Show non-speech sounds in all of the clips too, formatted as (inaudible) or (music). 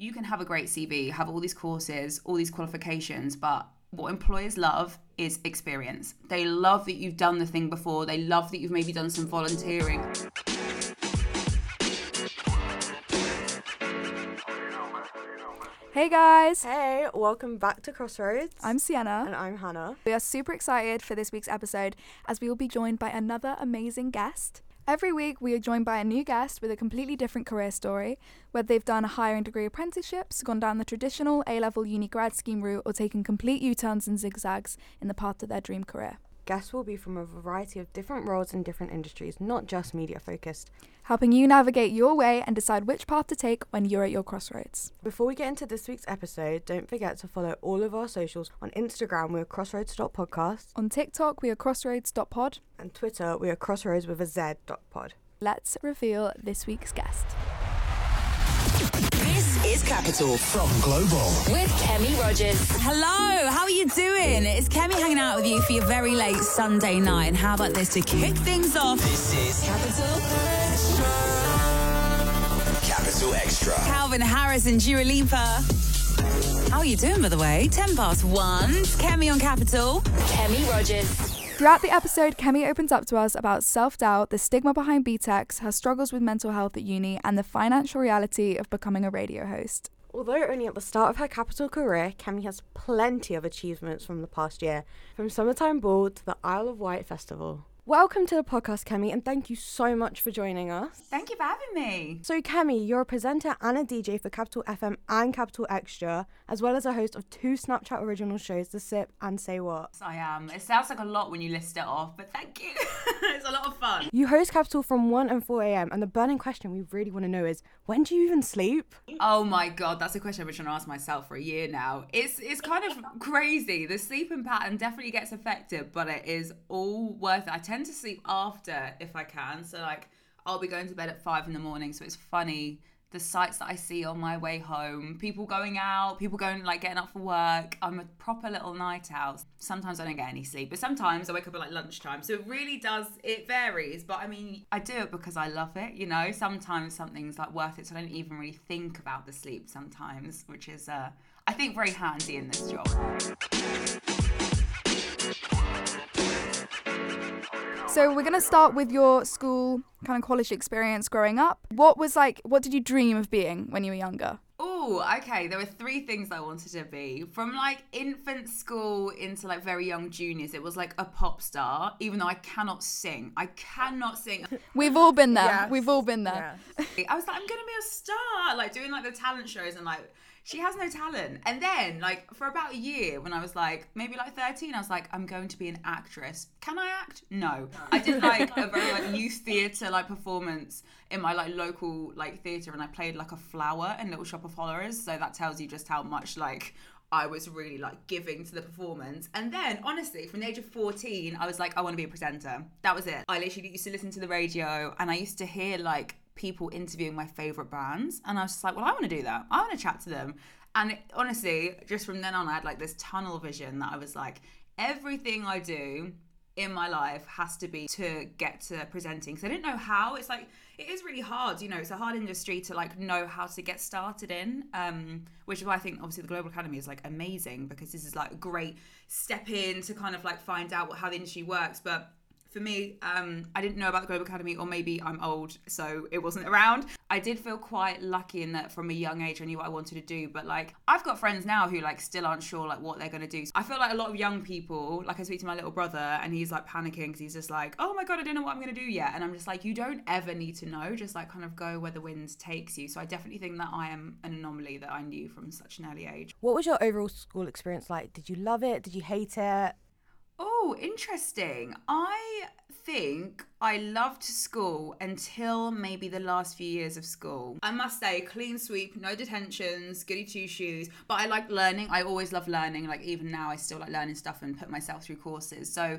you can have a great CV, have all these courses, all these qualifications, but what employers love is experience. They love that you've done the thing before, they love that you've maybe done some volunteering. Hey guys, Hey, welcome back to Crossroads. I'm Sienna. and I'm Hannah. We are super excited for this week's episode as we will be joined by another amazing guest. Every week, we are joined by a new guest with a completely different career story, whether they've done a higher degree apprenticeships, gone down the traditional A level uni grad scheme route, or taken complete U turns and zigzags in the path to their dream career. Guests will be from a variety of different roles in different industries, not just media focused. helping you navigate your way and decide which path to take when you're at your crossroads. Before we get into this week's episode, don't forget to follow all of our socials. On Instagram, we're crossroads.podcast, On TikTok, we are crossroads.pod. and Twitter, we are crossroads with a Z dot pod. Let's reveal this week's guest. This is Capital From Global. with Kemi Rodgers. Hello, how are you doing? It's Kemi hanging out with you for your very late Sunday night. And how about this to kick things off? This is Capital. Capital Extra. Calvin Harris and Dua Lipa. How are you doing, by the way? 10 past one. It's Kemi on Capital. Kemi Rodgers. Throughout the episode, Kemi opens up to us about self doubt, the stigma behind BTECs, her struggles with mental health at uni, and the financial reality of becoming a radio host. Although only at the start of her capital career, Kemi has plenty of achievements from the past year, from Summertime Ball to the Isle of Wight Festival. Welcome to the podcast, Kemi, and thank you so much for joining us. Thank you for having me. So, Kemi, you're a presenter and a DJ for Capital FM and Capital Extra, as well as a host of two Snapchat original shows, The Sip and Say What. I am. It sounds like a lot when you list it off, but thank you. (laughs) it's a lot of fun. You host Capital from 1 and 4 a.m., and the burning question we really want to know is when do you even sleep? Oh my god, that's a question I've been trying to ask myself for a year now. It's it's kind of (laughs) crazy. The sleeping pattern definitely gets affected, but it is all worth it. I tend to sleep after if I can. So like I'll be going to bed at five in the morning. So it's funny the sights that I see on my way home, people going out, people going like getting up for work. I'm a proper little night owl. Sometimes I don't get any sleep, but sometimes I wake up at like lunchtime. So it really does, it varies. But I mean, I do it because I love it, you know? Sometimes something's like worth it. So I don't even really think about the sleep sometimes, which is, uh, I think, very handy in this job. So, we're going to start with your school kind of college experience growing up. What was like, what did you dream of being when you were younger? Oh, okay. There were three things I wanted to be. From like infant school into like very young juniors, it was like a pop star, even though I cannot sing. I cannot sing. (laughs) We've all been there. Yes. We've all been there. I was like, I'm gonna be a star, like doing like the talent shows and like she has no talent. And then like for about a year when I was like maybe like 13, I was like, I'm going to be an actress. Can I act? No. I did like a very like youth theatre like performance in my like local like theatre and I played like a flower in Little Shop of Horrors. So that tells you just how much like I was really like giving to the performance. And then, honestly, from the age of 14, I was like, I want to be a presenter. That was it. I literally used to listen to the radio and I used to hear like people interviewing my favorite bands. And I was just like, well, I want to do that. I want to chat to them. And it, honestly, just from then on, I had like this tunnel vision that I was like, everything I do in my life has to be to get to presenting because I didn't know how. It's like it is really hard, you know. It's a hard industry to like know how to get started in, um, which is why I think obviously the Global Academy is like amazing because this is like a great step in to kind of like find out what, how the industry works. But for me, um, I didn't know about the Global Academy, or maybe I'm old, so it wasn't around. I did feel quite lucky in that from a young age I knew what I wanted to do. But like, I've got friends now who like still aren't sure like what they're gonna do. So I feel like a lot of young people, like I speak to my little brother, and he's like panicking because he's just like, oh my god, I don't know what I'm gonna do yet. And I'm just like, you don't ever need to know. Just like kind of go where the wind takes you. So I definitely think that I am an anomaly that I knew from such an early age. What was your overall school experience like? Did you love it? Did you hate it? Oh, interesting. I think I loved school until maybe the last few years of school. I must say, clean sweep, no detentions, goody two shoes. But I like learning. I always love learning. Like even now, I still like learning stuff and put myself through courses. So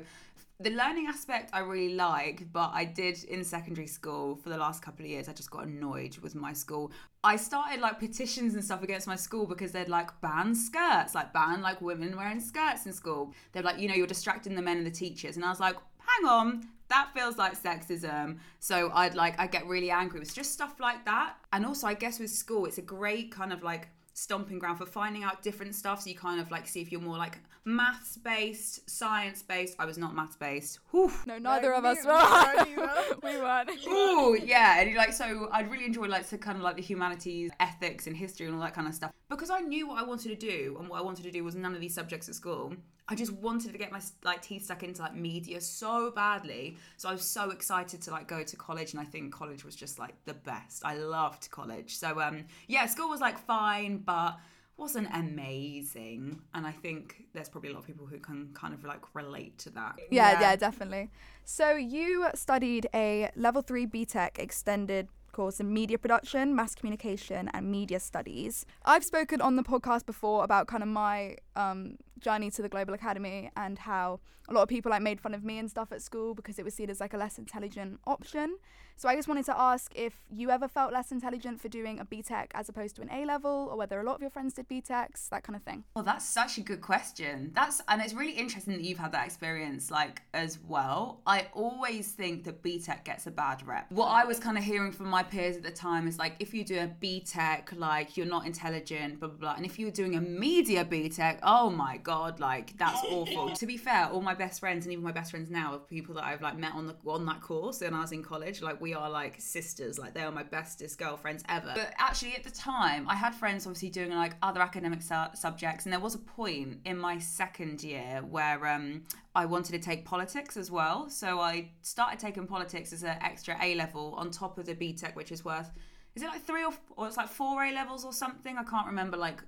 the learning aspect I really like, but I did in secondary school for the last couple of years. I just got annoyed with my school. I started like petitions and stuff against my school because they'd like ban skirts, like ban like women wearing skirts in school. They're like, you know, you're distracting the men and the teachers. And I was like, hang on, that feels like sexism. So I'd like I get really angry. It's just stuff like that. And also I guess with school, it's a great kind of like stomping ground for finding out different stuff. So you kind of like see if you're more like maths based, science based. I was not maths based. Whew. No, neither of us me- were. neither. (laughs) we weren't. Ooh, yeah, and like so, I'd really enjoy like to kind of like the humanities, ethics, and history, and all that kind of stuff because I knew what I wanted to do, and what I wanted to do was none of these subjects at school. I just wanted to get my like teeth stuck into like media so badly, so I was so excited to like go to college, and I think college was just like the best. I loved college, so um, yeah, school was like fine, but wasn't amazing, and I think there's probably a lot of people who can kind of like relate to that. Yeah, yeah, definitely. So you studied a level three BTEC extended course in media production, mass communication, and media studies. I've spoken on the podcast before about kind of my um, journey to the Global Academy and how a lot of people like made fun of me and stuff at school because it was seen as like a less intelligent option. So I just wanted to ask if you ever felt less intelligent for doing a BTEC as opposed to an A level, or whether a lot of your friends did BTECs, that kind of thing. Well, that's such a good question. That's and it's really interesting that you've had that experience like as well. I always think that BTEC gets a bad rep. What I was kind of hearing from my peers at the time is like if you do a BTEC, like you're not intelligent, blah blah blah. And if you were doing a media BTEC, oh my god, like that's awful. to be fair, all my best friends and even my best friends now are people that I've like met on the on that course when I was in college. Like we are like sisters. Like they are my bestest girlfriends ever. But actually, at the time, I had friends obviously doing like other academic su- subjects, and there was a point in my second year where um, I wanted to take politics as well. So I started taking politics as an extra A level on top of the BTEC, which is worth. Is it like three or or it's like four A levels or something? I can't remember like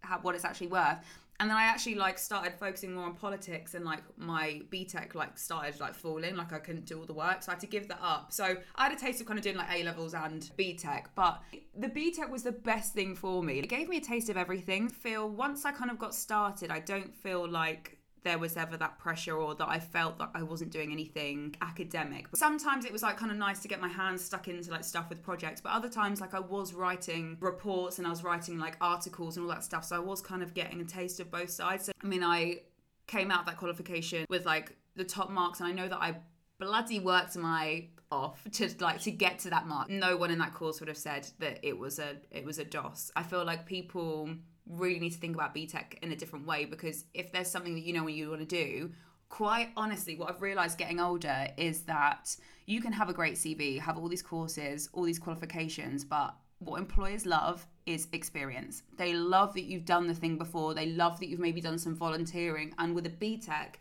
how, what it's actually worth. And then I actually like started focusing more on politics and like my BTEC like started like falling, like I couldn't do all the work. So I had to give that up. So I had a taste of kind of doing like A levels and BTEC, but the BTEC was the best thing for me. It gave me a taste of everything. Feel once I kind of got started, I don't feel like there was ever that pressure or that I felt that I wasn't doing anything academic. But sometimes it was like kind of nice to get my hands stuck into like stuff with projects, but other times like I was writing reports and I was writing like articles and all that stuff. So I was kind of getting a taste of both sides. So, I mean, I came out of that qualification with like the top marks and I know that I bloody worked my off to like to get to that mark. No one in that course would have said that it was a it was a DOS. I feel like people really need to think about BTEC in a different way because if there's something that you know what you want to do, quite honestly, what I've realized getting older is that you can have a great CV, have all these courses, all these qualifications, but what employers love is experience. They love that you've done the thing before. They love that you've maybe done some volunteering. And with a BTEC,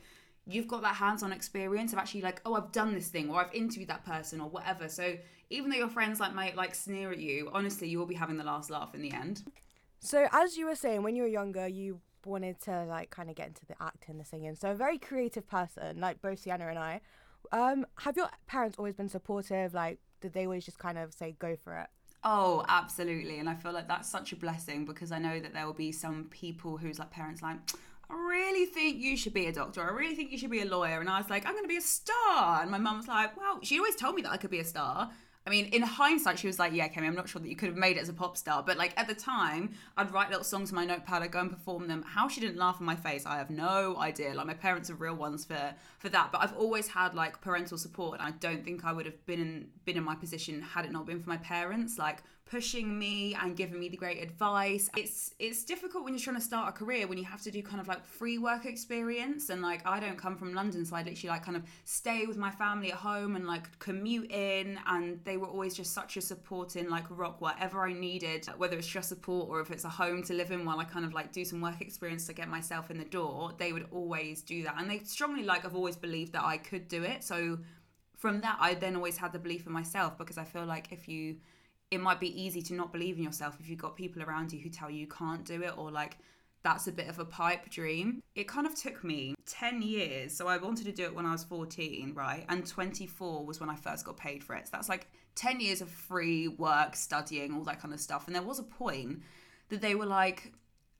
you've got that hands-on experience of actually like, oh, I've done this thing, or I've interviewed that person, or whatever. So even though your friends like might like sneer at you, honestly, you will be having the last laugh in the end. So as you were saying, when you were younger, you wanted to like kind of get into the acting, the singing. So a very creative person, like both Sienna and I. Um, have your parents always been supportive? Like, did they always just kind of say go for it? Oh, absolutely. And I feel like that's such a blessing because I know that there will be some people whose like parents like, I really think you should be a doctor. I really think you should be a lawyer. And I was like, I'm going to be a star. And my mum was like, well, she always told me that I could be a star. I mean, in hindsight, she was like, "Yeah, Kemi, I'm not sure that you could have made it as a pop star." But like at the time, I'd write little songs in my notepad, I'd go and perform them. How she didn't laugh in my face, I have no idea. Like my parents are real ones for for that. But I've always had like parental support, and I don't think I would have been in been in my position had it not been for my parents. Like pushing me and giving me the great advice. It's it's difficult when you're trying to start a career when you have to do kind of like free work experience. And like I don't come from London so I literally like kind of stay with my family at home and like commute in. And they were always just such a supporting like rock whatever I needed whether it's just support or if it's a home to live in while I kind of like do some work experience to get myself in the door they would always do that. And they strongly like I've always believed that I could do it. So from that I then always had the belief in myself because I feel like if you it might be easy to not believe in yourself if you've got people around you who tell you you can't do it or like that's a bit of a pipe dream. It kind of took me 10 years. So I wanted to do it when I was 14, right? And 24 was when I first got paid for it. So that's like 10 years of free work, studying, all that kind of stuff. And there was a point that they were like,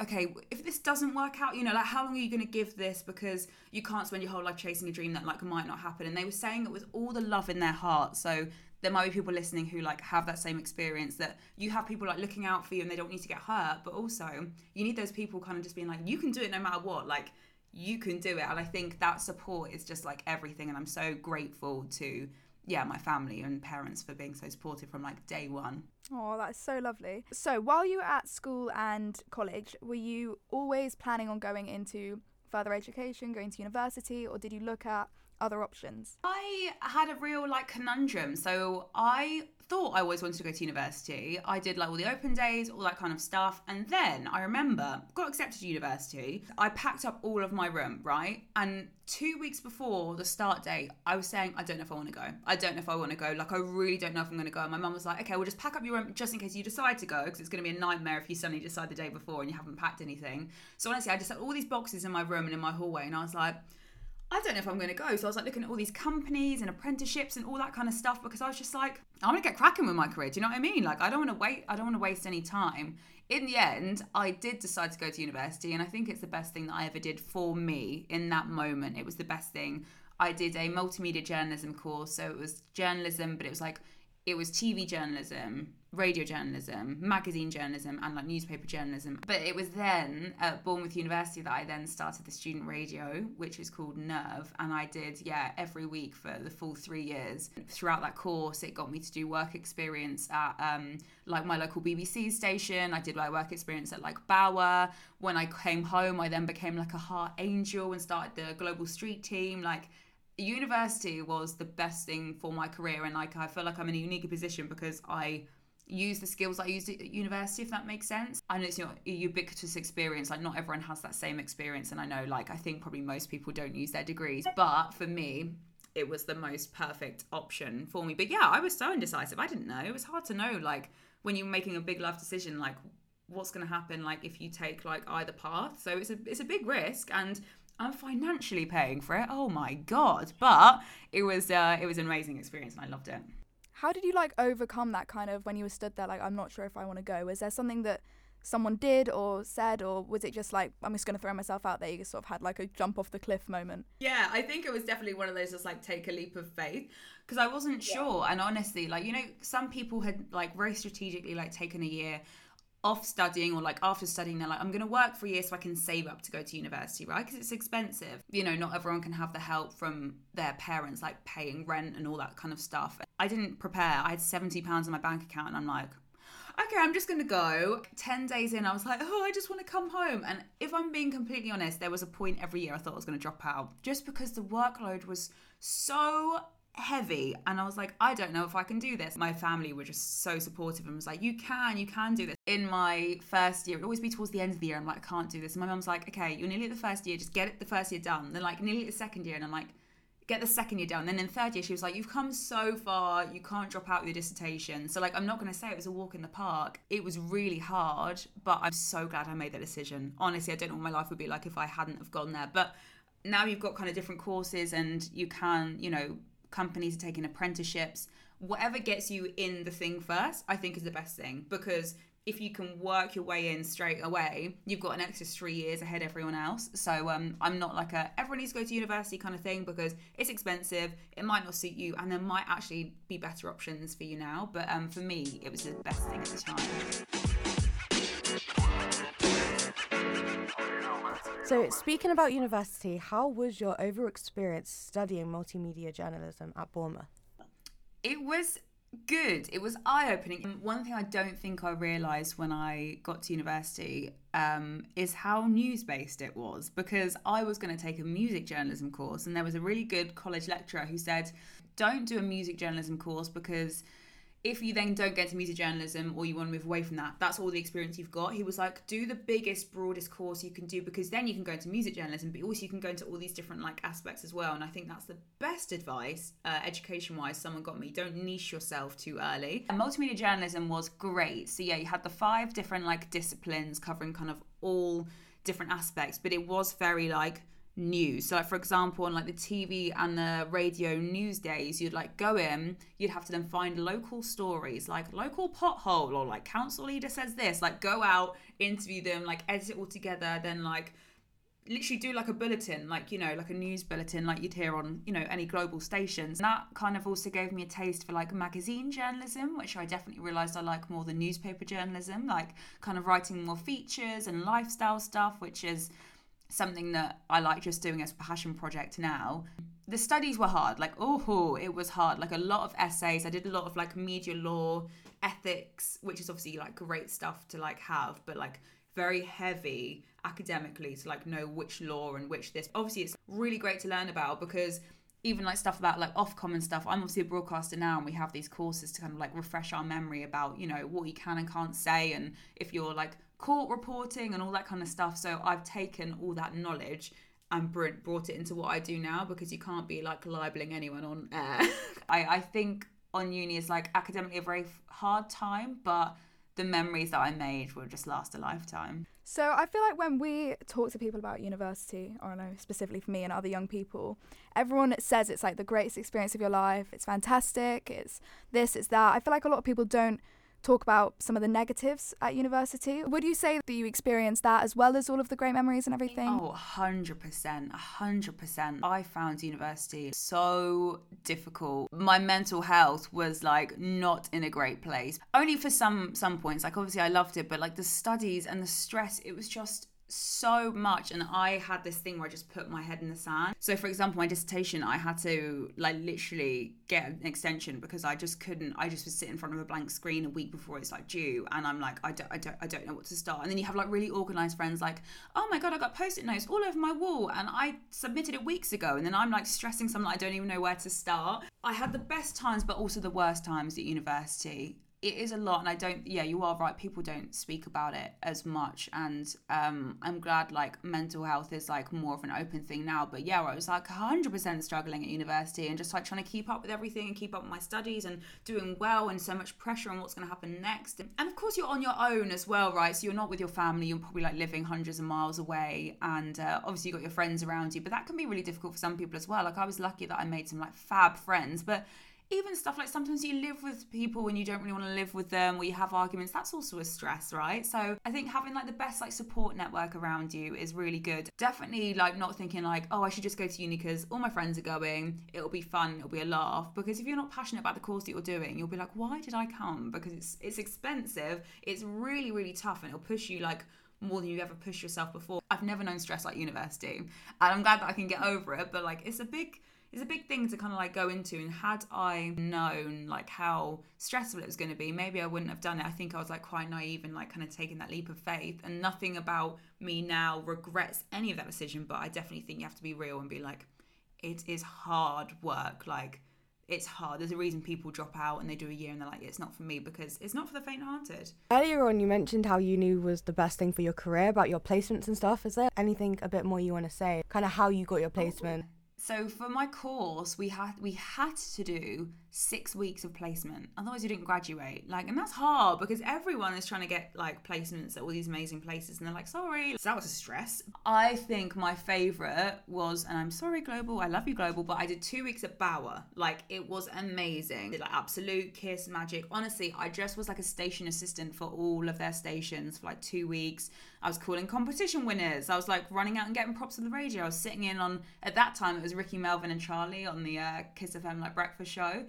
okay, if this doesn't work out, you know, like how long are you going to give this because you can't spend your whole life chasing a dream that like might not happen. And they were saying it with all the love in their heart. So there might be people listening who like have that same experience that you have people like looking out for you and they don't need to get hurt, but also you need those people kind of just being like, you can do it no matter what. Like you can do it. And I think that support is just like everything. And I'm so grateful to, yeah, my family and parents for being so supportive from like day one. Oh, that's so lovely. So, while you were at school and college, were you always planning on going into further education, going to university, or did you look at other options? I had a real like conundrum. So I thought I always wanted to go to university. I did like all the open days, all that kind of stuff. And then I remember got accepted to university. I packed up all of my room, right? And two weeks before the start date, I was saying, I don't know if I want to go. I don't know if I want to go. Like, I really don't know if I'm going to go. And my mum was like, okay, well, just pack up your room just in case you decide to go, because it's going to be a nightmare if you suddenly decide the day before and you haven't packed anything. So honestly, I just had all these boxes in my room and in my hallway, and I was like, I don't know if I'm going to go. So I was like looking at all these companies and apprenticeships and all that kind of stuff because I was just like, I want to get cracking with my career. Do you know what I mean? Like, I don't want to wait. I don't want to waste any time. In the end, I did decide to go to university, and I think it's the best thing that I ever did for me in that moment. It was the best thing. I did a multimedia journalism course, so it was journalism, but it was like it was TV journalism, radio journalism, magazine journalism, and like newspaper journalism. But it was then at Bournemouth University that I then started the student radio, which is called Nerve. And I did, yeah, every week for the full three years. Throughout that course, it got me to do work experience at um, like my local BBC station. I did like work experience at like Bauer. When I came home, I then became like a heart angel and started the global street team. Like university was the best thing for my career and like I feel like I'm in a unique position because I use the skills I used at university if that makes sense. I know it's not a ubiquitous experience like not everyone has that same experience and I know like I think probably most people don't use their degrees but for me it was the most perfect option for me. But yeah, I was so indecisive. I didn't know. It was hard to know like when you're making a big life decision like what's going to happen like if you take like either path. So it's a it's a big risk and I'm financially paying for it. Oh my god! But it was uh, it was an amazing experience, and I loved it. How did you like overcome that kind of when you were stood there like I'm not sure if I want to go? Was there something that someone did or said, or was it just like I'm just gonna throw myself out there? You sort of had like a jump off the cliff moment. Yeah, I think it was definitely one of those just like take a leap of faith because I wasn't sure, and honestly, like you know, some people had like very strategically like taken a year off studying or like after studying they're like i'm going to work for a year so i can save up to go to university right? Because it's expensive. You know not everyone can have the help from their parents like paying rent and all that kind of stuff. I didn't prepare. I had 70 pounds in my bank account and i'm like okay i'm just going to go. 10 days in i was like oh i just want to come home. And if i'm being completely honest there was a point every year i thought i was going to drop out just because the workload was so heavy and I was like, I don't know if I can do this. My family were just so supportive and was like, you can, you can do this. In my first year, it would always be towards the end of the year, I'm like, I can't do this. And my mum's like, okay, you're nearly at the first year, just get it the first year done. Then like nearly at the second year, and I'm like, get the second year done. Then in third year, she was like, you've come so far, you can't drop out your dissertation. So like, I'm not going to say it was a walk in the park. It was really hard, but I'm so glad I made that decision. Honestly, I don't know what my life would be like if I hadn't have gone there. But now you've got kind of different courses and you can, you know, companies are taking apprenticeships. Whatever gets you in the thing first, I think is the best thing because if you can work your way in straight away, you've got an extra three years ahead of everyone else. So um, I'm not like a everyone needs to go to university kind of thing because it's expensive, it might not suit you, and there might actually be better options for you now. But um, for me, it was the best thing at the time. So, speaking about university, how was your overall experience studying multimedia journalism at Bournemouth? It was good. It was eye opening. One thing I don't think I realised when I got to university um, is how news based it was because I was going to take a music journalism course, and there was a really good college lecturer who said, Don't do a music journalism course because if you then don't get into music journalism or you want to move away from that, that's all the experience you've got. He was like, do the biggest, broadest course you can do because then you can go into music journalism, but also you can go into all these different like aspects as well. And I think that's the best advice, uh, education wise, someone got me. Don't niche yourself too early. And multimedia journalism was great. So yeah, you had the five different like disciplines covering kind of all different aspects, but it was very like news. So, like for example, on like the TV and the radio news days, you'd like go in, you'd have to then find local stories, like local pothole or like council leader says this. Like go out, interview them, like edit it all together, then like literally do like a bulletin, like you know, like a news bulletin, like you'd hear on you know any global stations. And that kind of also gave me a taste for like magazine journalism, which I definitely realised I like more than newspaper journalism, like kind of writing more features and lifestyle stuff, which is something that I like just doing as a passion project now. The studies were hard. Like, oh, it was hard. Like a lot of essays. I did a lot of like media law, ethics, which is obviously like great stuff to like have, but like very heavy academically to like know which law and which this. Obviously, it's really great to learn about because even like stuff about like Ofcom and stuff. I'm obviously a broadcaster now, and we have these courses to kind of like refresh our memory about you know what you can and can't say, and if you're like court reporting and all that kind of stuff. So I've taken all that knowledge and br- brought it into what I do now because you can't be like libeling anyone on air. (laughs) I, I think on uni is like academically a very hard time, but the memories that I made will just last a lifetime. So I feel like when we talk to people about university, or I know specifically for me and other young people, everyone says it's like the greatest experience of your life. It's fantastic. It's this. It's that. I feel like a lot of people don't talk about some of the negatives at university. Would you say that you experienced that as well as all of the great memories and everything? Oh, 100%. 100%. I found university so difficult. My mental health was like not in a great place. Only for some some points. Like obviously I loved it, but like the studies and the stress, it was just so much and I had this thing where I just put my head in the sand. So for example, my dissertation, I had to like literally get an extension because I just couldn't I just was sitting in front of a blank screen a week before it's like due and I'm like I don't I don't I don't know what to start. And then you have like really organized friends like, "Oh my god, I got post-it notes all over my wall and I submitted it weeks ago." And then I'm like stressing something I don't even know where to start. I had the best times but also the worst times at university it is a lot and i don't yeah you are right people don't speak about it as much and um i'm glad like mental health is like more of an open thing now but yeah i was like 100% struggling at university and just like trying to keep up with everything and keep up with my studies and doing well and so much pressure on what's going to happen next and, of course you're on your own as well right? So you're not with your family you're probably like living hundreds of miles away and uh, obviously you got your friends around you but that can be really difficult for some people as well like i was lucky that i made some like fab friends but even stuff like sometimes you live with people when you don't really want to live with them or you have arguments that's also a stress right so i think having like the best like support network around you is really good definitely like not thinking like oh i should just go to uni because all my friends are going it'll be fun it'll be a laugh because if you're not passionate about the course that you're doing you'll be like why did i come because it's it's expensive it's really really tough and it'll push you like more than you ever pushed yourself before. I've never known stress like university, and I'm glad that I can get over it. But like, it's a big it's a big thing to kind of like go into and had i known like how stressful it was going to be maybe i wouldn't have done it i think i was like quite naive and like kind of taking that leap of faith and nothing about me now regrets any of that decision but i definitely think you have to be real and be like it is hard work like it's hard. There's a reason people drop out and they do a year and they're like, it's not for me because it's not for the faint hearted. Earlier on, you mentioned how uni was the best thing for your career about your placements and stuff. Is there anything a bit more you want to say? Kind of how you got your oh, placement? So for my course, we had we had to do six weeks of placement. Otherwise, you didn't graduate. Like, and that's hard because everyone is trying to get like placements at all these amazing places, and they're like, sorry. So that was a stress. I think my favorite was, and I'm sorry, Global. I love you, Global, but I did two weeks at Bauer. Like, it was amazing. Did like Absolute, Kiss, Magic. Honestly, I just was like a station assistant for all of their stations for like two weeks. I was calling competition winners. I was like running out and getting props on the radio. I was sitting in on at that time it was Rickie Melvin and Charlie on the uh, Kiss FM like breakfast show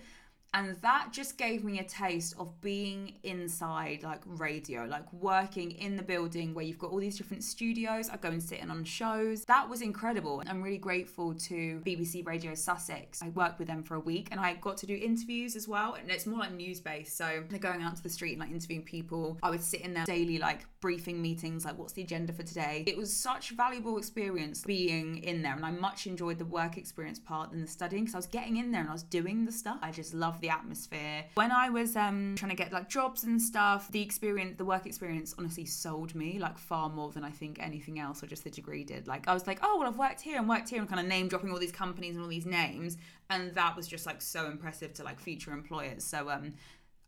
and that just gave me a taste of being inside like radio like working in the building where you've got all these different studios i go and sit in on shows. That was incredible. I'm really grateful to bbc radio sussex. I worked with them for a week and i got to do interviews as well. And it's more like news based. So they're going out to the street and like interviewing people. I would sit in their daily like briefing meetings like what's the agenda for today it was such valuable experience being in there and i much enjoyed the work experience part than the studying because i was getting in there and i was doing the stuff i just love the atmosphere. When I was um, trying to get like jobs and stuff, the experience, the work experience honestly sold me like far more than I think anything else or just the degree did. Like I was like, oh, well, I've worked here and worked here and kind of name dropping all these companies and all these names. And that was just like so impressive to like future employers. So um,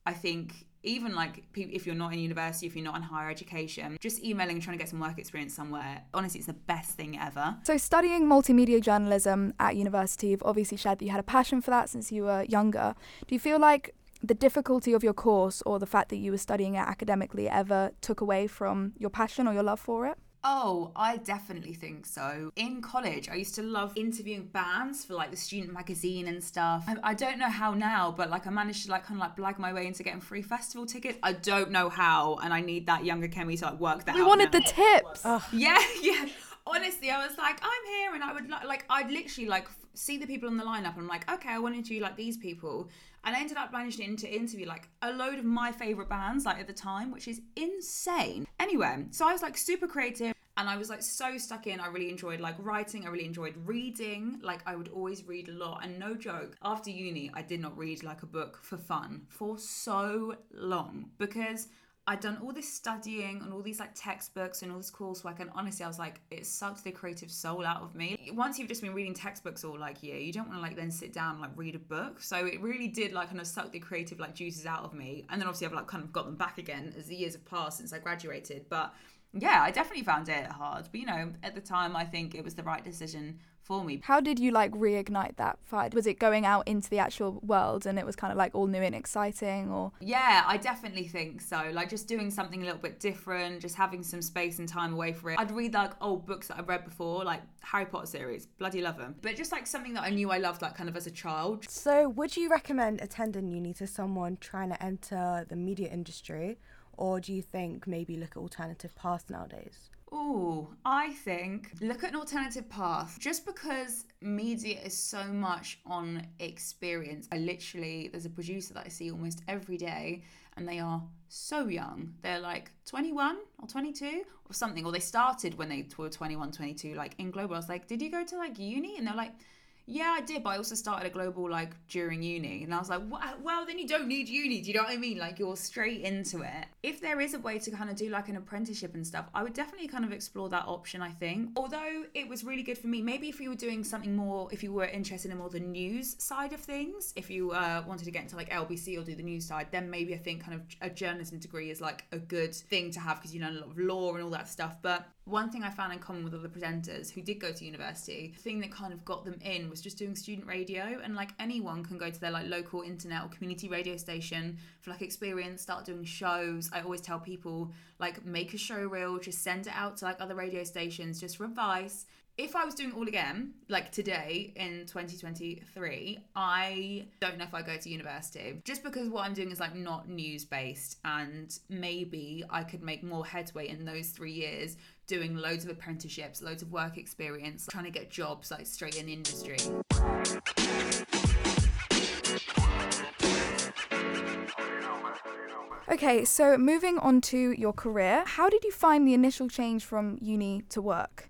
I think even like if you're not in university, if you're not in higher education, just emailing and trying to get some work experience somewhere, honestly, it's the best thing ever. So, studying multimedia journalism at university, you've obviously shared that you had a passion for that since you were younger. Do you feel like the difficulty of your course or the fact that you were studying it academically ever took away from your passion or your love for it? Oh, I definitely think so. In college, I used to love interviewing bands for like the student magazine and stuff. I, I, don't know how now, but like I managed to like kind of like blag my way into getting free festival tickets. I don't know how, and I need that younger Kemi to like work that. We out wanted now. the tips. Yeah, (laughs) yeah honestly, I was like, I'm here, and I would li- like, I'd literally like f- see the people on the lineup, and I'm like, okay, I want to interview like these people, and I ended up managing to interview like a load of my favorite bands like at the time, which is insane. Anyway, so I was like super creative. And I was like so stuck in. I really enjoyed like writing. I really enjoyed reading. Like I would always read a lot. And no joke, after uni, I did not read like a book for fun for so long because I'd done all this studying and all these like textbooks and all this coursework, and honestly, I was like, it sucked the creative soul out of me. Once you've just been reading textbooks all like year, you don't want to like then sit down and like read a book. So it really did like kind of suck the creative like juices out of me. And then obviously I've like kind of got them back again as the years have passed since I graduated. But yeah, I definitely found it hard. But you know, at the time, I think it was the right decision for me. How did you like reignite that fight? Was it going out into the actual world and it was kind of like all new and exciting or Yeah, I definitely think so. Like just doing something a little bit different, just having some space and time away for it. I'd read like old books that I've read before, like Harry Potter series, bloody love them. But just like something that I knew I loved, like kind of as a child. So, would you recommend attending uni to someone trying to enter the media industry, or do you think maybe look at alternative paths nowadays? Oh, I think look at an alternative path. Just because media is so much on experience, I literally, there's a producer that I see almost every day, and they are so young. They're like 21 or 22 or something, or they started when they were 21, 22, like in global. I was like, did you go to like uni? And they're like, yeah, I did, but I also started a global like during uni, and I was like, well, then you don't need uni. Do you know what I mean? Like you're straight into it. If there is a way to kind of do like an apprenticeship and stuff, I would definitely kind of explore that option. I think, although it was really good for me. Maybe if you were doing something more, if you were interested in more the news side of things, if you uh, wanted to get into like LBC or do the news side, then maybe I think kind of a journalism degree is like a good thing to have because you know a lot of law and all that stuff. But one thing I found in common with other presenters who did go to university, the thing that kind of got them in was just doing student radio. And like anyone can go to their like local internet or community radio station for like experience, start doing shows. I always tell people like make a show reel, just send it out to like other radio stations, just for advice. If I was doing all again, like today in 2023, I don't know if I go to university just because what I'm doing is like not news based, and maybe I could make more headway in those three years doing loads of apprenticeships, loads of work experience, trying to get jobs like straight in industry. Okay, so moving on to your career, how did you find the initial change from uni to work?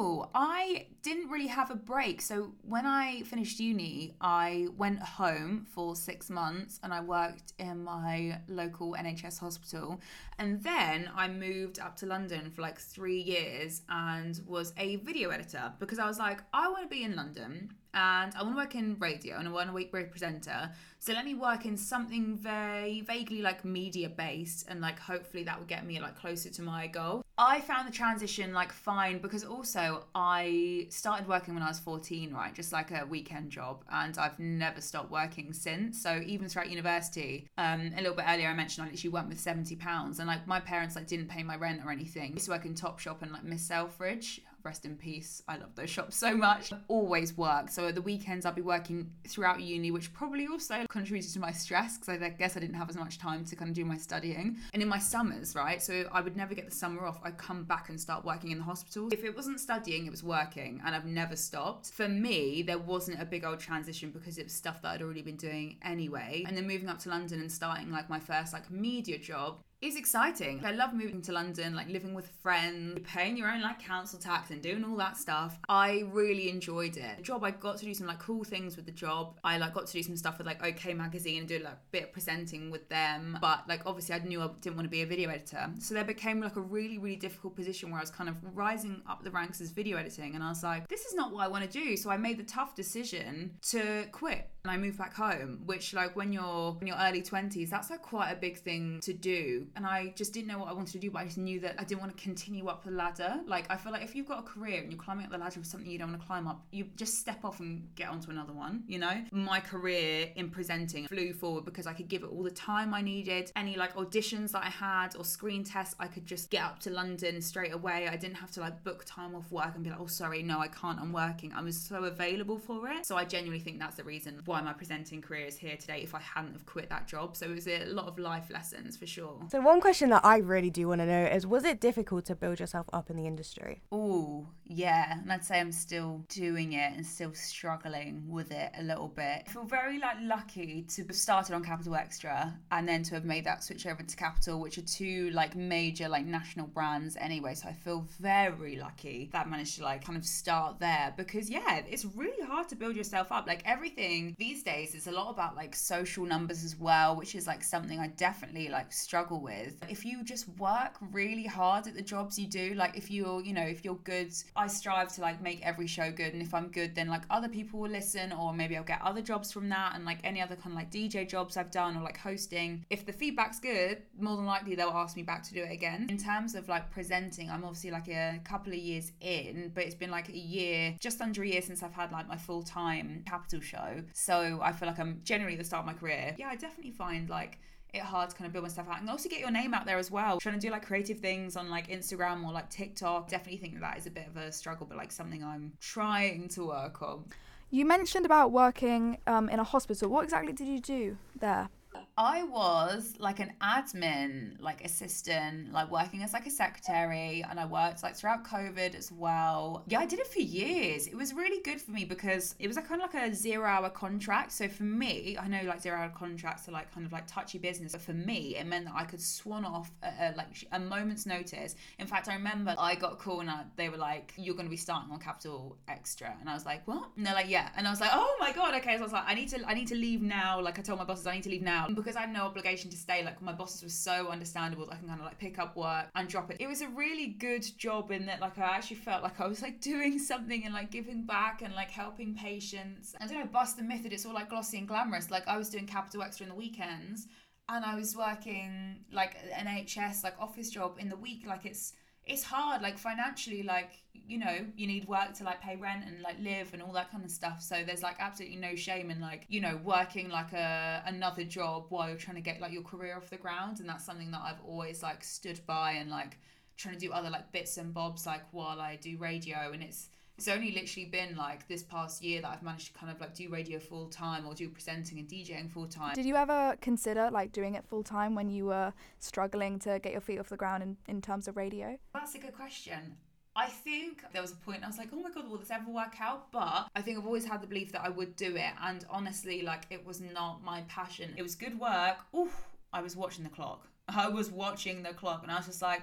Oh, I didn't really have a break. So when I finished uni, I went home for six months and I worked in my local NHS hospital. And then I moved up to London for like three years and was a video editor because I was like, I want to be in London and I want to work in radio and I want to be a presenter. So let me work in something very vaguely like media based and like hopefully that would get me like closer to my goal. I found the transition like fine because also I started working when I was 14, right? Just like a weekend job and I've never stopped working since. So even throughout university, um, a little bit earlier I mentioned I literally went with 70 pounds and like my parents like didn't pay my rent or anything. I used to work in Topshop and like Miss Selfridge rest in peace. I love those shops so much. Always work. So at the weekends, I'll be working throughout uni, which probably also contributed to my stress because I guess I didn't have as much time to kind of do my studying. And in my summers, right? So I would never get the summer off. I'd come back and start working in the hospital. If it wasn't studying, it was working, and I've never stopped. For me, there wasn't a big old transition because it was stuff that I'd already been doing anyway. And then moving up to London and starting like my first like media job is exciting. I love moving to London, like living with friends, paying your own like council tax and doing all that stuff. I really enjoyed it. The job I got to do some like cool things with the job. I like got to do some stuff with like OK magazine and do like a bit of presenting with them. But like obviously I knew I didn't want to be a video editor. So there became like a really, really difficult position where I was kind of rising up the ranks as video editing and I was like, this is not what I want to do. So I made the tough decision to quit and I moved back home, which like when you're in your early 20s, that's like quite a big thing to do. And I just didn't know what I wanted to do, but I just knew that I didn't want to continue up the ladder. Like I feel like if you've got a career and you're climbing up the ladder for something you don't want to climb up, you just step off and get onto another one, you know? My career in presenting flew forward because I could give it all the time I needed. Any like auditions that I had or screen tests, I could just get up to London straight away. I didn't have to like book time off work and be like, oh sorry, no, I can't, I'm working. I was so available for it. So I genuinely think that's the reason why why my presenting career is here today if I hadn't have quit that job. So it was a lot of life lessons for sure. So one question that I really do want to know is was it difficult to build yourself up in the industry? Oh, yeah. And I'd say I'm still doing it and still struggling with it a little bit. I feel very like lucky to have started on Capital Extra and then to have made that switch over to Capital, which are two like major like national brands anyway. So I feel very lucky that I managed to like kind of start there because yeah, it's really hard to build yourself up. Like everything these days is a lot about like social numbers as well, which is like something I definitely like struggle with. If you just work really hard at the jobs you do, like if you're, you know, if you're good, I strive to like make every show good. And if I'm good, then like other people will listen, or maybe I'll get other jobs from that and like any other kind of like DJ jobs I've done or like hosting. If the feedback's good, more than likely they'll ask me back to do it again. In terms of like presenting, I'm obviously like a couple of years in, but it's been like a year, just under a year since I've had like my full time capital show. So I feel like I'm generally the start of my career. Yeah, I definitely find like it hard to kind of build myself out and also get your name out there as well. Trying to do like creative things on like Instagram or like TikTok. Definitely think that, that is a bit of a struggle, but like something I'm trying to work on. You mentioned about working um, in a hospital. What exactly did you do there? I was like an admin, like assistant, like working as like a secretary, and I worked like throughout COVID as well. Yeah, I did it for years. It was really good for me because it was like kind of like a zero hour contract. So for me, I know like zero hour contracts are like kind of like touchy business, but for me, it meant that I could swan off at, like a moment's notice. In fact, I remember I got a call and I, they were like, "You're going to be starting on Capital Extra," and I was like, "What?" And they're like, "Yeah," and I was like, "Oh my god, okay." So I was like, "I need to, I need to leave now." Like I told my bosses, "I need to leave now." Um, because I had no obligation to stay, like my bosses were so understandable that I can kind of like pick up work and drop it. It was a really good job in that like I actually felt like I was like (laughs) doing something and like giving back and like helping patients. I don't know, bust the myth that it's all like glossy and glamorous. Like I was doing Capital Extra in the weekends and I was working like an NHS like office job in the week. Like it's it's hard like financially like you know you need work to like pay rent and like live and all that kind of stuff. So there's like absolutely no shame in like you know working like a another job while you're trying to get like your career off the ground. And that's something that I've always like stood by and like trying to do other like bits and bobs like while I do radio. And it's it's only literally been like this past year that I've managed to kind of like do radio full time or do presenting and DJing full time. Did you ever consider like doing it full time when you were struggling to get your feet off the ground in, in terms of radio? That's a good question. I think there was a point I was like, oh my god, will this ever work out? But I think I've always had the belief that I would do it. And honestly, like it was not my passion. It was good work. Ooh, I was watching the clock. (laughs) I was watching the clock and I was just like,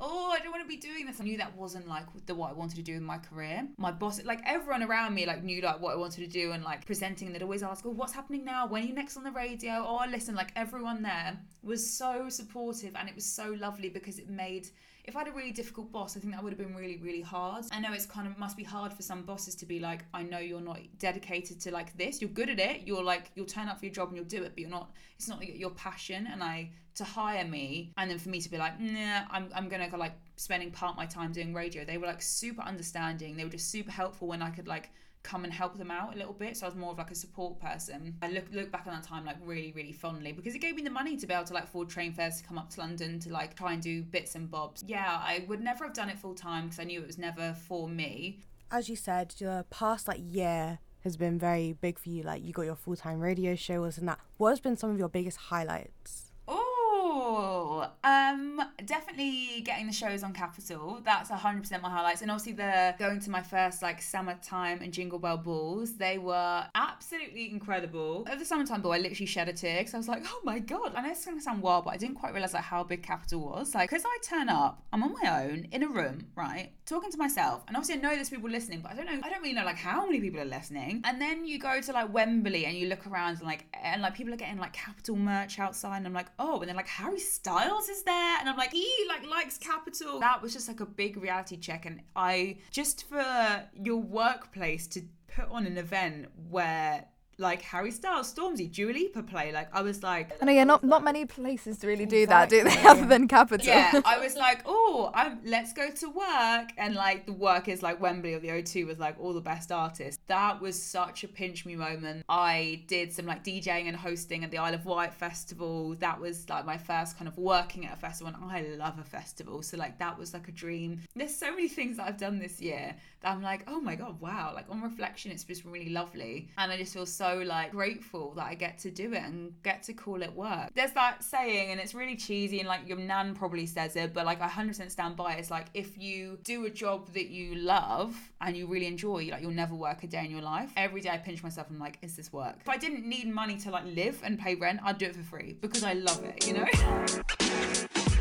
oh, I don't want to be doing this. I knew that wasn't like the what I wanted to do in my career. My boss, like everyone around me, like knew like what I wanted to do and like presenting. They'd always ask, oh, what's happening now? When are you next on the radio? Oh, listen, like everyone there was so supportive and it was so lovely because it made if I had a really difficult boss, I think that would have been really, really hard. I know it's kind of must be hard for some bosses to be like, I know you're not dedicated to like this. You're good at it. You're like, you'll turn up for your job and you'll do it, but you're not. It's not your passion. And I to hire me, and then for me to be like, nah, I'm I'm gonna go like spending part my time doing radio. They were like super understanding. They were just super helpful when I could like come and help them out a little bit. So I was more of like a support person. I look look back on that time like really, really fondly because it gave me the money to be able to like afford train fares to come up to London to like try and do bits and bobs. Yeah, I would never have done it full time because I knew it was never for me. As you said, the past like year has been very big for you. Like you got your full time radio shows and that. What has been some of your biggest highlights? Oh, um, definitely getting the shows on Capital. That's hundred percent my highlights, and obviously the going to my first like summertime and Jingle Bell balls. They were absolutely incredible. At the summertime ball, I literally shed a tear because I was like, oh my god. I know it's gonna sound wild, but I didn't quite realize like how big Capital was. Like, because I turn up, I'm on my own in a room, right, talking to myself, and obviously I know there's people listening, but I don't know, I don't really know like how many people are listening. And then you go to like Wembley and you look around and like and like people are getting like Capital merch outside, and I'm like, oh, and then like Harry Styles is there, and I'm like, he like likes Capital. That was just like a big reality check, and I just for your workplace to put on an event where like Harry Styles, Stormzy, Dua Lipa play. Like I was like, I know, yeah, not not many places to really do that, do they? Other than Capital. yeah, I (laughs) was like, oh, I'm let's go to work, and like the work is like Wembley or the O2 with like all the best artists. That was such a pinch me moment. I did some like DJing and hosting at the Isle of Wight festival. That was like my first kind of working at a festival, and I love a festival, so like that was like a dream. There's so many things that I've done this year I'm like, oh my god, wow! Like on reflection, it's just really lovely, and I just feel so like grateful that I get to do it and get to call it work. There's that saying, and it's really cheesy, and like your nan probably says it, but like I 100% stand by it. It's like if you do a job that you love and you really enjoy, like you'll never work a day in your life. Every day I pinch myself I'm like, is this work? If I didn't need money to like live and pay rent, I'd do it for free because I love it, you know? (laughs)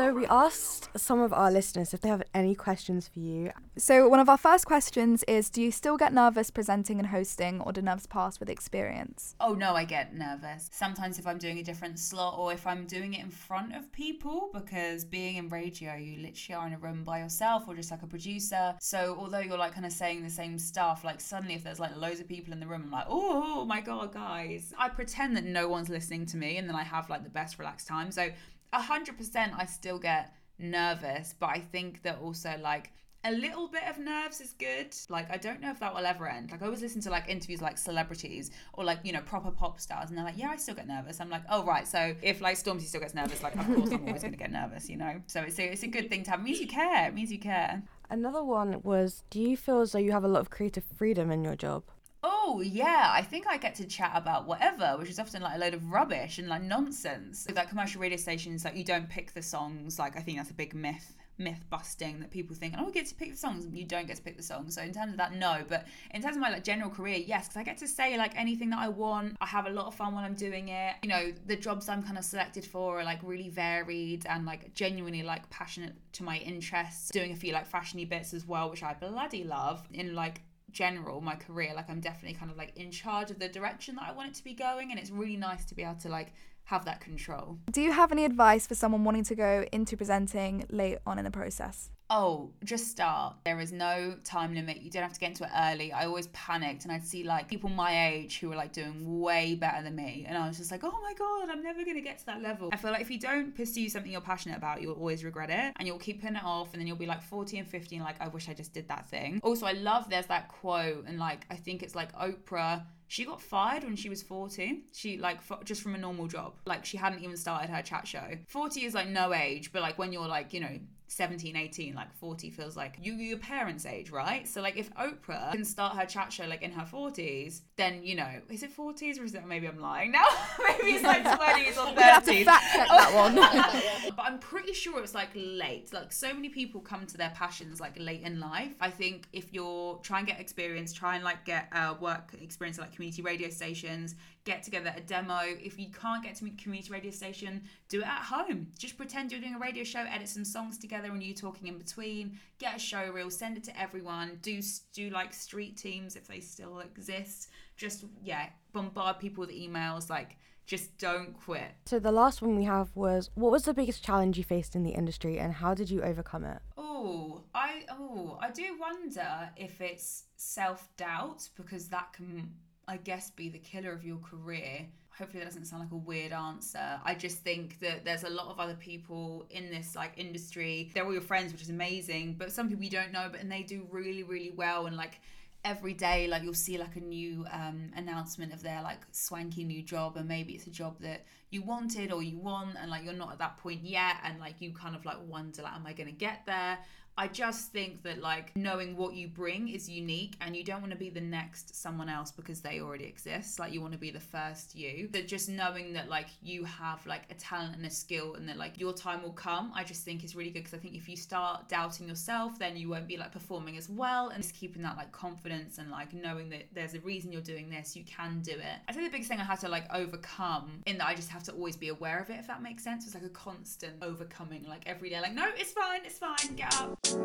So we asked some of our listeners if they have any questions for you. So, one of our first questions is Do you still get nervous presenting and hosting, or do nerves pass with experience? Oh no, I get nervous. Sometimes if I'm doing a different slot or if I'm doing it in front of people, because being in radio, you literally are in a room by yourself or just like a producer. So although you're like kind of saying the same stuff, like suddenly if there's like loads of people in the room, I'm like, oh my god, guys. I pretend that no one's listening to me and then I have like the best relaxed time. So a hundred percent I still get nervous, but I think that also like a little bit of nerves is good. Like I don't know if that will ever end. Like I always listen to like interviews like celebrities or like you know proper pop stars, and they're like, yeah, I still get nervous. I'm like, oh right. So if like Stormzy still gets nervous, like of course I'm always to get nervous, you know. So it's a, it's a good thing to have. It means you care. It means you care. Another one was Do you feel as though you have a lot of creative freedom in your job? Oh yeah, I think I get to chat about whatever, which is often like a load of rubbish and like nonsense. Like commercial radio stations, like you don't pick the songs. Like I think that's a big myth myth busting that people think, oh, we get to pick the songs. You don't get to pick the songs. So in terms of that, no. But in terms of my like general career, yes, because I get to say like anything that I want. I have a lot of fun when I'm doing it. You know, the jobs I'm kind of selected for are like really varied and like genuinely like passionate to my interests. Doing a few like fashiony bits as well, which I bloody love. In like general my career like i'm definitely kind of like in charge of the direction that i want it to be going and it's really nice to be able to like have that control Do you have any advice for someone wanting to go into presenting late on in the process? Oh just start there is no time limit. You don't have to get into it early. I always panicked and i'd see like people my age who were like doing way better than me. And i was just like oh my god i'm never going to get to that level. I feel like if you don't pursue something you're passionate about you'll always regret it and you'll keep putting it off and then you'll be like 40 and 50 and like i wish i just did that thing. Also i love there's that quote and like i think it's like oprah she got fired when she was 40 she like f- just from a normal job. Like she hadn't even started her chat show. 40 is like no age but like when you're like you know 17 18 like 40 feels like you your parents age right so like if oprah can start her chat show like in her 40s then you know is it 40s or is it maybe i'm lying now (laughs) maybe it's like (laughs) 20s or 30s You have to fact check that one. (laughs) but I'm pretty sure it's like late. Like so many people come to their passions like late in life. I think if you're try and get experience, try and like get uh, work experience at like community radio stations, get together a demo. If you can't get to a community radio station, do it at home. Just pretend you're doing a radio show, edit some songs together, and you talking in between. Get a show reel, send it to everyone. Do do like street teams if they still exist. Just yeah, bombard people with emails. Like just don't quit. So the last one we have was What was the biggest challenge you faced in the industry and how did you overcome it? Oh, I oh, I do wonder if it's self-doubt because that can I guess be the killer of your career. Hopefully that doesn't sound like a weird answer. I just think that there's a lot of other people in this like industry. They're all your friends, which is amazing, but some people you don't know but and they do really really well and like every day like you'll see like a new um, announcement of their like swanky new job and maybe it's a job that you wanted or you want and like you're not at that point yet and like you kind of like wonder like am i to get there i just think that like knowing what you bring is unique and you don't want to be the next someone else because they already exist. Like you want to be the first you. That just knowing that like you have like a talent and a skill and that like your time will come i just think is really good because i think if you start doubting yourself then you won't be like performing as well and just keeping that like confidence and like knowing that there's a reason you're doing this you can do it. I think the biggest thing i had to like overcome in that i just have to always be aware of it if that makes sense. It's like a constant overcoming like every day like no it's fine it's fine get up So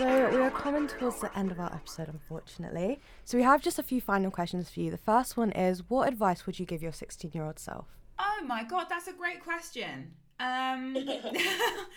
we are coming towards the end of our episode, unfortunately. So we have just a few final questions for you. The first one is What advice would you give your 16 year old self? Oh my god, that's a great question. Um, (laughs) (laughs) do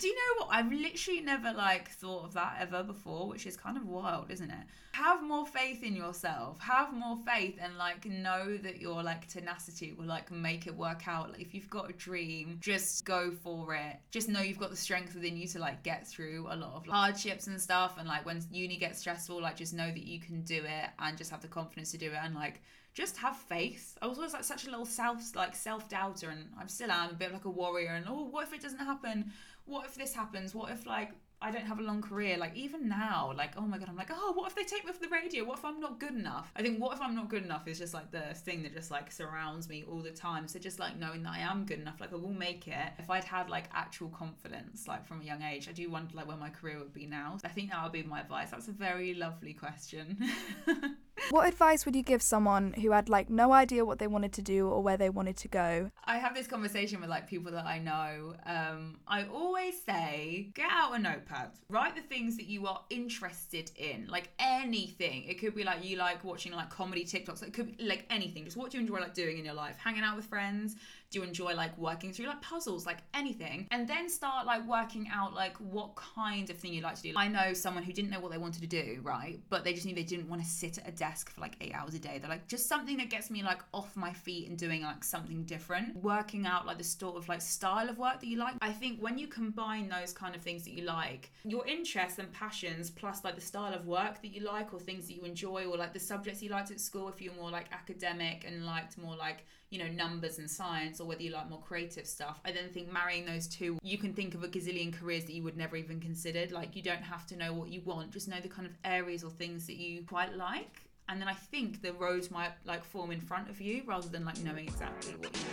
you know what? I've literally never like thought of that ever before, which is kind of wild, isn't it? Have more faith in yourself. Have more faith and like know that your like tenacity will like make it work out. Like if you've got a dream, just go for it. Just know you've got the strength within you to like get through a lot of like, hardships and stuff. And like when uni gets stressful, like just know that you can do it and just have the confidence to do it and like just have faith. I was always like such a little self like self doubter, and I still am a bit like a warrior. And oh, what if it doesn't happen? What if this happens? What if like I don't have a long career. Like even now, like oh my god, I'm like oh what if they take me off the radio? What if I'm not good enough? I think what if I'm not good enough is just like the thing that just like surrounds me all the time. So just like knowing that I am good enough, like I will make it. If I'd had like actual confidence, like from a young age, I do wonder like where my career would be now. I think that would be my advice. That's a very lovely question. (laughs) What advice would you give someone who had like no idea what they wanted to do or where they wanted to go? I have this conversation with like people that I know. Um, I always say, get out a notepad, write the things that you are interested in, like anything. It could be like you like watching like comedy TikToks. It could be like anything. Just what do you enjoy like doing in your life? Hanging out with friends. Do you enjoy like working through like puzzles, like anything? And then start like working out like what kind of thing you'd like to do. I know someone who didn't know what they wanted to do, right? But they just knew they didn't want to sit at a desk for like eight hours a day. They're like, just something that gets me like off my feet and doing like something different. Working out like the sort of like style of work that you like. I think when you combine those kind of things that you like, your interests and passions, plus like the style of work that you like or things that you enjoy or like the subjects you liked at school, if you're more like academic and liked more like you know numbers and science or whether you like more creative stuff i then think marrying those two you can think of a gazillion careers that you would never even considered. Like you don't have to know what you want just know the kind of areas or things that you quite like. And then i think the roads might like form in front of you rather than like knowing exactly what you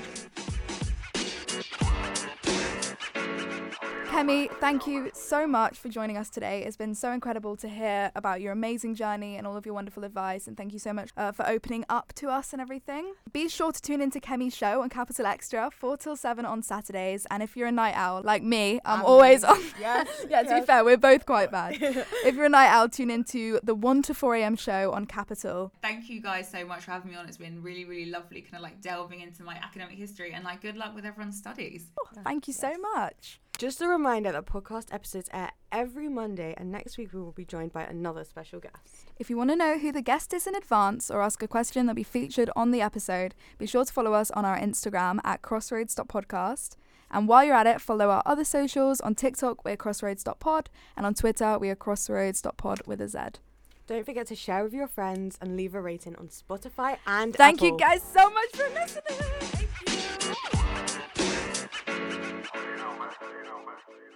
do Kemi, thank you so much for joining us today. It's been so incredible to hear about your amazing journey and all of your wonderful advice. And thank you so much uh, for opening up to us and everything. Be sure to tune into Kemi's show on Capital Extra, 4 till 7 on Saturdays. And if you're a night owl like me, I'm And always on. Yes, (laughs) yeah, to be fair, we're both quite bad. (laughs) if you're a night owl, tune into the 1 to 4 a.m. show on Capital. thank you guys so much for having me on it's been really really lovely kind of like delving into my academic history and like good luck with everyone's studies Thank you so much. Just a reminder that podcast episodes air every Monday, and next week we will be joined by another special guest. If you want to know who the guest is in advance or ask a question that'll be featured on the episode, be sure to follow us on our Instagram at crossroads.podcast. And while you're at it, follow our other socials. On TikTok, we're crossroads.pod, and on Twitter, we are crossroads.pod with a Z. Don't forget to share with your friends and leave a rating on Spotify and Thank you guys so much for listening. Más arena, más arena.